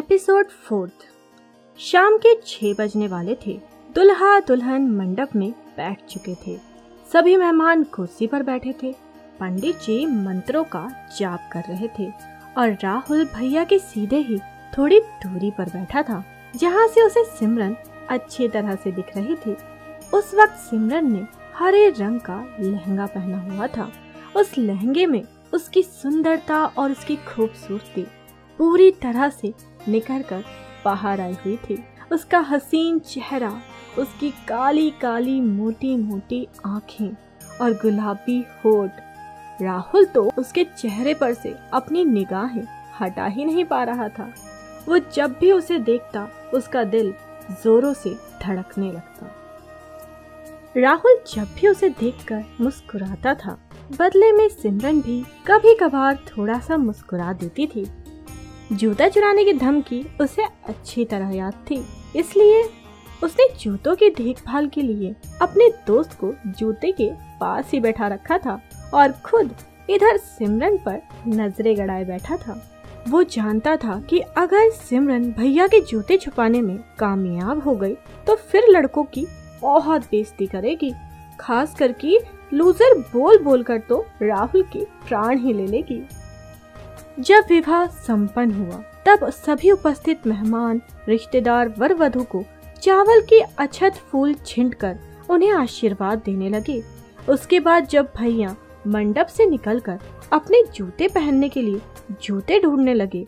Episode fourth. शाम के छह बजने वाले थे। दुल्हा दुल्हन मंडप में बैठ चुके थे। सभी मेहमान कुर्सी पर बैठे थे। पंडित जी मंत्रों का जाप कर रहे थे और राहुल भैया के सीधे ही थोड़ी दूरी पर बैठा था, जहाँ से उसे सिमरन अच्छी तरह से दिख रही थी। उस वक्त सिमरन ने हरे रंग का लहंगा पहना हुआ था। उस लहंगे में उसकी सुंदरता और उसकी खूबसूरती पूरी तरह से निखर कर बाहर आई हुई थी। उसका हसीन चेहरा, उसकी काली काली मोटी मोटी आँखें और गुलाबी होठ। राहुल तो उसके चेहरे पर से अपनी निगाहें हटा ही नहीं पा रहा था। वो जब भी उसे देखता, उसका दिल जोरों से धड़कने लगता। राहुल जब भी उसे देखकर मुस्कुराता था, बदले में सिमरन भी कभी कभार थोड़ा सा मुस्कुरा देती थी। जूता चुराने की धमकी उसे अच्छी तरह याद थी। इसलिए उसने जूतों की देखभाल के लिए अपने दोस्त को जूते के पास ही बैठा रखा था और खुद इधर सिमरन पर नजरे गड़ाए बैठा था। वो जानता था कि अगर सिमरन भैया के जूते छुपाने में कामयाब हो गई तो फिर लड़कों की बहुत बेइज्जती करेगी। खास करके लूजर बोल बोल कर तो राहुल के प्राण ही ले लेगी। जब विवाह संपन्न हुआ, तब सभी उपस्थित मेहमान, रिश्तेदार वर वधु को चावल की अछत फूल छिंट कर उन्हें आशीर्वाद देने लगे। उसके बाद जब भैया मंडप से निकलकर अपने जूते पहनने के लिए जूते ढूँढने लगे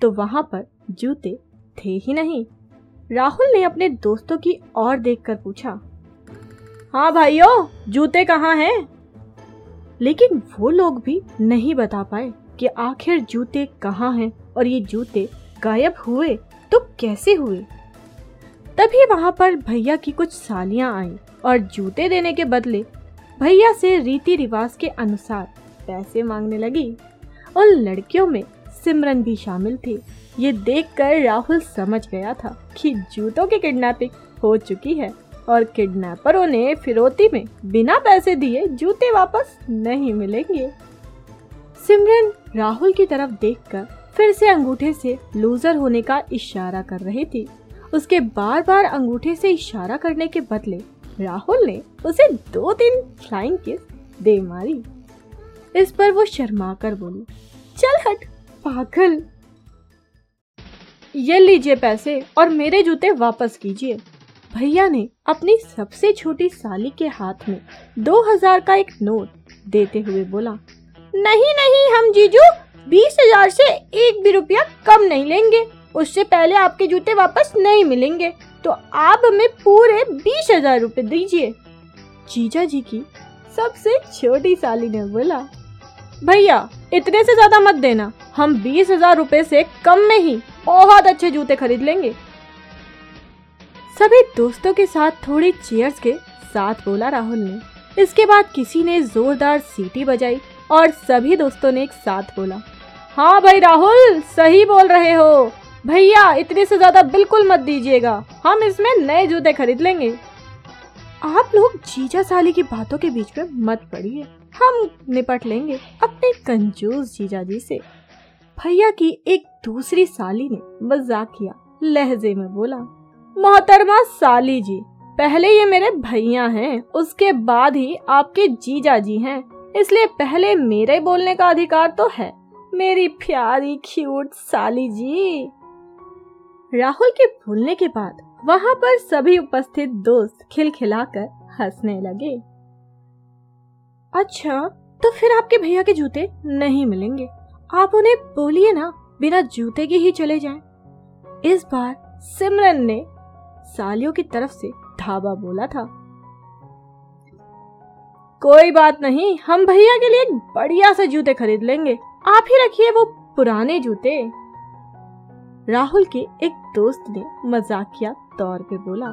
तो वहाँ पर जूते थे ही नहीं। राहुल ने अपने दोस्तों की ओर देखकर पूछा हाँ भाइयों, जूते कहाँ हैं? लेकिन वो लोग भी नहीं बता पाए। कि आखिर जूते कहाँ हैं और ये जूते गायब हुए तो कैसे हुए? तभी वहाँ पर भैया की कुछ सालियाँ आई और जूते देने के बदले भैया से रीति रिवाज के अनुसार पैसे मांगने लगी उन लड़कियों में सिमरन भी शामिल थी। ये देखकर राहुल समझ गया था कि जूतों की किडनैपिंग हो चुकी है और किडनैपरों ने फिरौती में बिना पैसे दिए जूते वापस नहीं मिलेंगे। सिमरन राहुल की तरफ़ देखकर फिर से अंगूठे से लूजर होने का इशारा कर रही थी। उसके बार बार अंगूठे से इशारा करने के बदले राहुल ने उसे दो तीन फ्लाइंग किस दे मारी। इस पर वो शर्मा कर बोली, चल हट, पागल। ये लीजिए पैसे और मेरे जूते वापस कीजिए। भैया ने अपनी सबसे छोटी साली के हाथ में दो हज़ार का एक नोट देते हुए बोला नहीं नहीं, हम जीजू, बीस हज़ार से एक भी रुपया कम नहीं लेंगे। उससे पहले आपके जूते वापस नहीं मिलेंगे। तो आप हमें पूरे बीस हज़ार रूपए दीजिए। जीजा जी की सबसे छोटी साली ने बोला, भैया, इतने से ज़्यादा मत देना। हम बीस हज़ार रूपए से कम में ही बहुत अच्छे जूते खरीद लेंगे। सभी दोस्तों के साथ थोड़ी चेयर्स के साथ बोला राहुल ने। इसके बाद किसी ने जोरदार सीटी बजाई। और सभी दोस्तों ने एक साथ बोला हाँ भाई राहुल, सही बोल रहे हो। भैया, इतने से ज़्यादा बिल्कुल मत दीजिएगा। हम इसमें नए जूते खरीद लेंगे। आप लोग जीजा साली की बातों के बीच में मत पड़िए। हम निपट लेंगे अपने कंजूस जीजा जी से। भैया की एक दूसरी साली ने मज़ाक किया, लहजे में बोला, मोहतरमा साली जी, पहले ये मेरे भैया हैं, उसके बाद ही आपके जीजा जी हैं। इसलिए पहले मेरे बोलने का अधिकार तो है। मेरी प्यारी क्यूट साली जी। राहुल के बोलने के बाद वहाँ पर सभी उपस्थित दोस्त खिलखिलाकर हंसने लगे। अच्छा तो फिर आपके भैया के जूते नहीं मिलेंगे। आप उन्हें बोलिए ना, बिना जूते के ही चले जाएँ। इस बार सिमरन ने सालियों की तरफ़ से धाबा बोला था। कोई बात नहीं, हम भैया के लिए बढ़िया से जूते खरीद लेंगे। आप ही रखिए वो पुराने जूते। राहुल के एक दोस्त ने मजाकिया तौर पे बोला,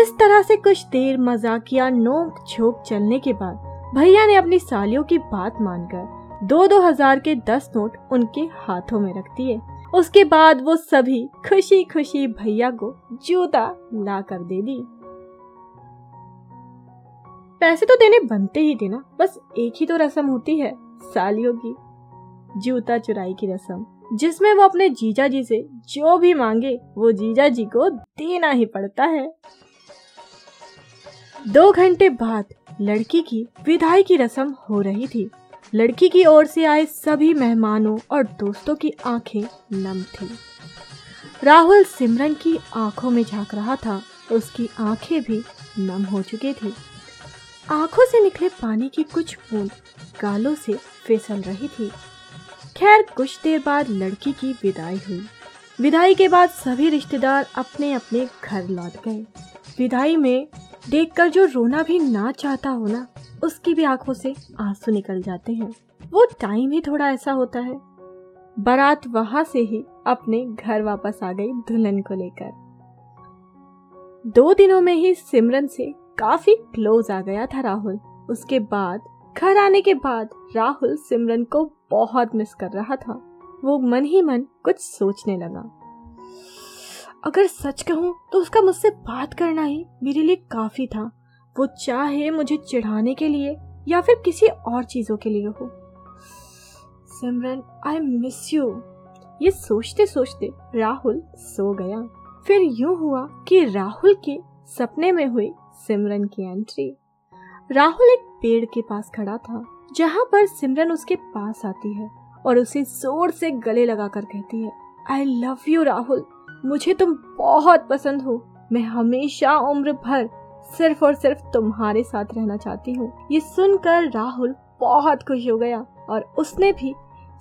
इस तरह से कुछ देर मजाकिया नोक झोंक चलने के बाद, भैया ने अपनी सालियों की बात मानकर दो दो हज़ार के दस नोट उनके हाथों में रख दिए। उसके बाद वो सभी खुशी खुशी भैया को जूता ला कर दे दी। पैसे तो देने बनते ही थे ना। बस एक ही तो रस्म होती है, सालियों की। जूता चुराई की रस्म, जिसमें वो अपने जीजा जी से जो भी मांगे, वो जीजा जी को देना ही पड़ता है। दो घंटे बाद लड़की की विदाई की रस्म हो रही थी। लड़की की ओर से आए सभी मेहमानों और दोस्तों की आँखें नम थी। राहुल सिमरन की आँखों में झाँक रहा था, उसकी आँखें भी नम हो चुकी थी। आँखों से निकले पानी की कुछ बूंद गालों से फिसल रही थी। खैर, कुछ देर बाद लड़की की विदाई हुई। विदाई के बाद सभी रिश्तेदार अपने अपने घर लौट गए। विदाई में देखकर जो रोना भी ना चाहता हो ना, उसकी भी आँखों से आँसू निकल जाते हैं। वो टाइम ही थोड़ा ऐसा होता है। बारात वहाँ से ही अपने घर वापस आ गई दुल्हन को लेकर। दो दिनों में ही सिमरन से काफ़ी क्लोज आ गया था राहुल। उसके बाद, घर आने के बाद, राहुल सिमरन को बहुत मिस कर रहा था। वो मन ही मन कुछ सोचने लगा। अगर सच कहूँ तो उसका मुझसे बात करना ही मेरे लिए काफ़ी था। वो चाहे मुझे चिढ़ाने के लिए या फिर किसी और चीज़ों के लिए हो। सिमरन आई मिस यू ये सोचते सोचते राहुल सो गया। फिर यूँ हुआ कि राहुल के सपने में हुई सिमरन की एंट्री राहुल एक पेड़ के पास खड़ा था, जहाँ पर सिमरन उसके पास आती है और उसे ज़ोर से गले लगाकर कहती है आई लव यू राहुल। मुझे तुम बहुत पसंद हो। मैं हमेशा उम्र भर सिर्फ़ और सिर्फ़ तुम्हारे साथ रहना चाहती हूँ। ये सुनकर राहुल बहुत खुश हो गया और उसने भी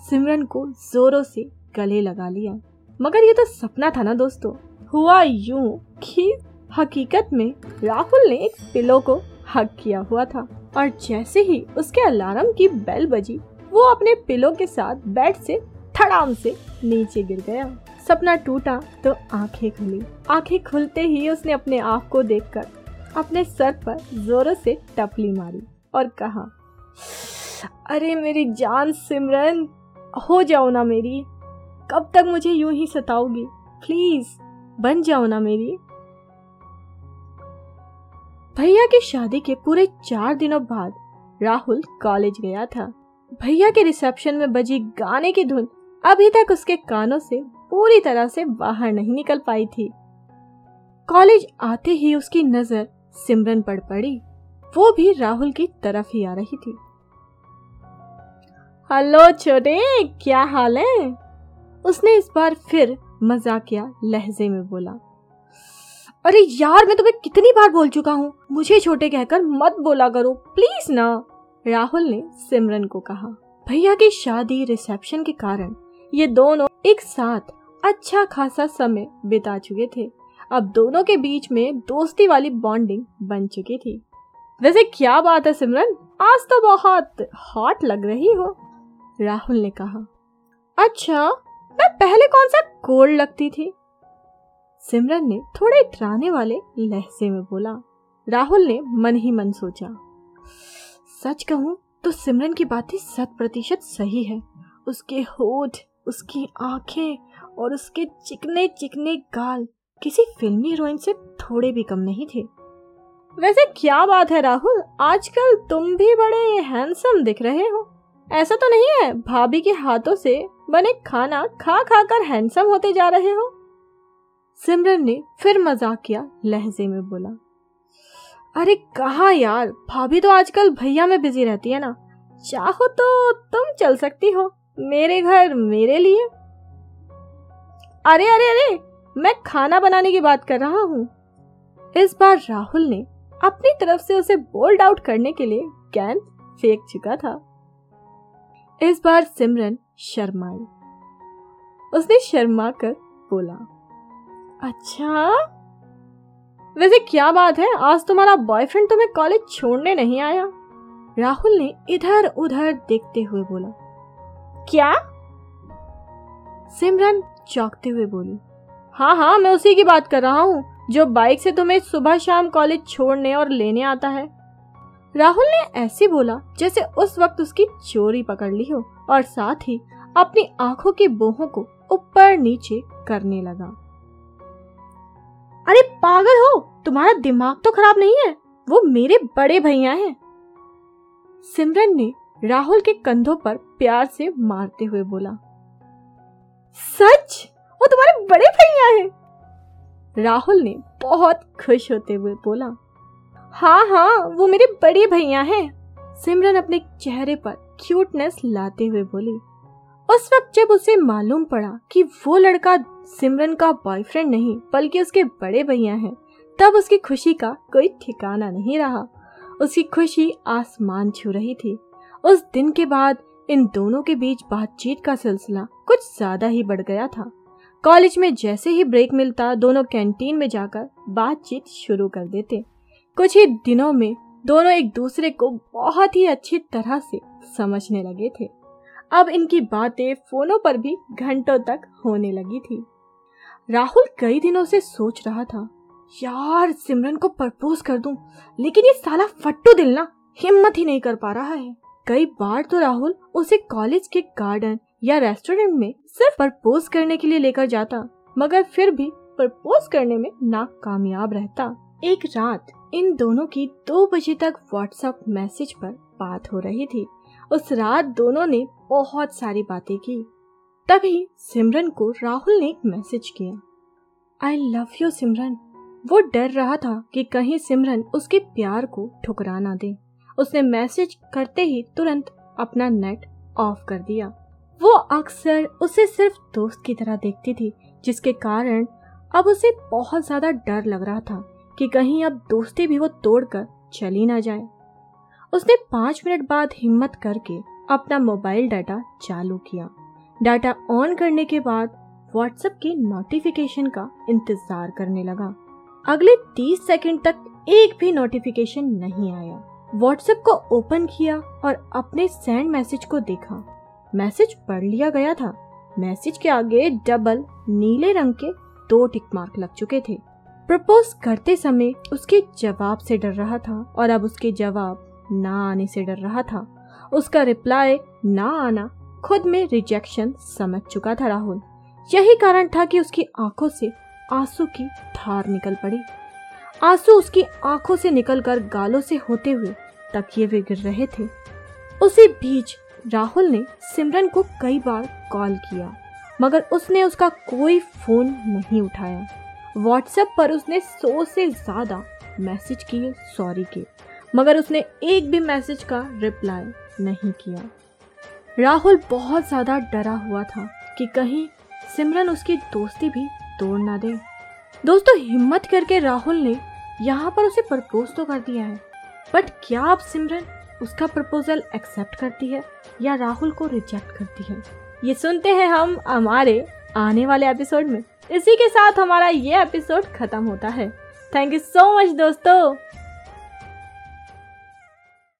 सिमरन को जोरों से गले लगा लिया। मगर ये तो सपना था ना दोस्तों। हुआ यूँ कि हकीकत में राहुल ने एक पिलो को हक किया हुआ था और जैसे ही उसके अलार्म की बेल बजी, वो अपने पिलो के साथ बेड से थड़ाम से नीचे गिर गया। सपना टूटा तो आँखें खुली। आँखें खुलते ही उसने अपने आप को देखकर अपने सर पर जोरों से टपली मारी और कहा, अरे मेरी जान सिमरन, हो जाओ ना मेरी। कब तक मुझे यूँ ही सताओगी? प्लीज़, बन जाओ ना मेरी। भैया की शादी के पूरे चार दिनों बाद राहुल कॉलेज गया था। भैया के रिसेप्शन में बजी गाने की धुन अभी तक उसके कानों से पूरी तरह से बाहर नहीं निकल पाई थी। कॉलेज आते ही उसकी नज़र सिमरन पड़ पड़ी। वो भी राहुल की तरफ़ ही आ रही थी। हेलो छोटे, क्या हाल है? उसने इस बार फिर मजाकिया लहजे में बोला। अरे यार, मैं तुम्हें कितनी बार बोल चुका हूँ। मुझे छोटे कहकर मत बोला करो, प्लीज़ ना। राहुल ने सिमरन को कहा, भैया की शादी रिसेप्शन के कारण ये दोनों एक साथ अच्छा खासा समय बिता चुके थे। अब दोनों के बीच में दोस्ती वाली बॉन्डिंग बन चुकी थी। वैसे क्या बात है सिमरन? आज तो बहुत हॉट लग रही हो। राहुल ने कहा अच्छा मैं पहले कौन सा कोल्ड लगती थी? सिमरन ने थोड़े डराने वाले लहजे में बोला। राहुल ने मन ही मन सोचा। सच कहूँ तो सिमरन की बातें शत प्रतिशत सही है। उसके होठ, उसकी आँखें और उसके चिकने चिकने गाल किसी फिल्मी हीरोइन से थोड़े भी कम नहीं थे। वैसे क्या बात है राहुल, आजकल तुम भी बड़े हैंडसम दिख रहे हो। ऐसा तो नहीं है, भाभी के हाथों से बने खाना खा खा कर हैंडसम होते जा रहे हो। सिमरन ने फिर मज़ाक किया, लहजे में बोला, अरे कहा यार? भाभी तो आजकल भैया में बिज़ी रहती है ना। चाहो तो तुम चल सकती हो, मेरे घर मेरे लिए। अरे अरे अरे, मैं खाना बनाने की बात कर रहा हूँ। इस बार राहुल ने अपनी तरफ़ से उसे बोल्ड आउट करने के लिए गेंद फेंक चुका था। इस बार सिमरन शर्माई उसने शर्मा कर बोला अच्छा? वैसे क्या बात है? आज तुम्हारा बॉयफ्रेंड तुम्हें कॉलेज छोड़ने नहीं आया। राहुल ने इधर उधर देखते हुए बोला। क्या? सिमरन चौंकते हुए बोली। हाँ हाँ मैं उसी की बात कर रहा हूँ, जो बाइक से तुम्हें सुबह शाम कॉलेज छोड़ने और लेने आता है। राहुल ने ऐसे बोला, जैसे उस वक्त उसकी चोरी पकड़ ली हो, और साथ ही अपनी आँखों की बोहों को ऊपर नीचे करने लगा। अरे पागल हो, तुम्हारा दिमाग तो खराब नहीं है, वो मेरे बड़े भैया हैं। सिमरन ने राहुल के कंधों पर प्यार से मारते हुए बोला, सच? वो तुम्हारे बड़े भैया हैं। राहुल ने बहुत खुश होते हुए बोला हाँ हाँ वो मेरे बड़े भैया हैं। सिमरन अपने चेहरे पर क्यूटनेस लाते हुए बोली उस वक्त जब उसे मालूम पड़ा कि वो लड़का सिमरन का बॉयफ्रेंड नहीं, बल्कि उसके बड़े भैया हैं, तब उसकी खुशी का कोई ठिकाना नहीं रहा। उसकी खुशी आसमान छू रही थी। उस दिन के बाद इन दोनों के बीच बातचीत का सिलसिला कुछ ज़्यादा ही बढ़ गया था। कॉलेज में जैसे ही ब्रेक मिलता, दोनों कैंटीन में जाकर बातचीत शुरू कर देते। कुछ ही दिनों में दोनों एक दूसरे को बहुत ही अच्छी तरह से समझने लगे थे। अब इनकी बातें फोनों पर भी घंटों तक होने लगी थी। राहुल कई दिनों से सोच रहा था यार सिमरन को प्रपोज कर दूँ, लेकिन ये साला फट्टू दिल ना हिम्मत ही नहीं कर पा रहा है। कई बार तो राहुल उसे कॉलेज के गार्डन या रेस्टोरेंट में सिर्फ़ प्रपोज करने के लिए लेकर जाता मगर फिर भी प्रपोज करने में नाकामयाब रहता। एक रात इन दोनों की दो बजे तक व्हाट्सएप मैसेज पर बात हो रही थी। उस रात दोनों ने बहुत सारी बातें की। तभी सिमरन को राहुल ने एक मैसेज किया। I love you Simran. वो डर रहा था कि कहीं सिमरन उसके प्यार को ठुकरा ना दे। उसने मैसेज करते ही तुरंत अपना नेट ऑफ़ कर दिया। वो अक्सर उसे सिर्फ़ दोस्त की तरह देखती थी, जिसके कारण अब उसे बहुत ज़्यादा डर लग रहा था कि कहीं अब दोस्ती भी वो तोड़कर चली ना जाए। उसने पाँच मिनट बाद हिम्मत करके अपना मोबाइल डाटा चालू किया। डाटा ऑन करने के बाद व्हाट्सएप के नोटिफिकेशन का इंतज़ार करने लगा। अगले 30 सेकंड तक एक भी नोटिफिकेशन नहीं आया। व्हाट्सएप को ओपन किया और अपने सेंड मैसेज को देखा। मैसेज पढ़ लिया गया था। मैसेज के आगे डबल नीले रंग के दो टिक मार्क लग चुके थे। प्रपोज करते समय उसके जवाब से डर रहा था और अब उसके जवाब ना आने से डर रहा था। उसका रिप्लाई ना आना खुद में रिजेक्शन समझ चुका था राहुल। यही कारण था कि उसकी आँखों से आँसू की धार निकल पड़ी। आँसू उसकी आँखों से निकलकर गालों से होते हुए तकिए वे गिर रहे थे। उसी बीच राहुल ने सिमरन को कई बार कॉल किया, मगर उसने उसका कोई फ़ोन नहीं उठाया। व्हाट्सएप पर उसने सौ से ज़्यादा मैसेज किए, सॉरी के मगर उसने एक भी मैसेज का रिप्लाई नहीं किया। राहुल बहुत ज़्यादा डरा हुआ था कि कहीं सिमरन उसकी दोस्ती भी तोड़ ना दे। दोस्तों, हिम्मत करके राहुल ने यहाँ पर उसे प्रपोज तो कर दिया है, बट क्या आप सिमरन उसका प्रपोजल एक्सेप्ट करती है या राहुल को रिजेक्ट करती है? ये सुनते हैं हम हमारे आने वाले एपिसोड में। इसी के साथ हमारा ये एपिसोड खत्म होता है। थैंक यू सो मच दोस्तों।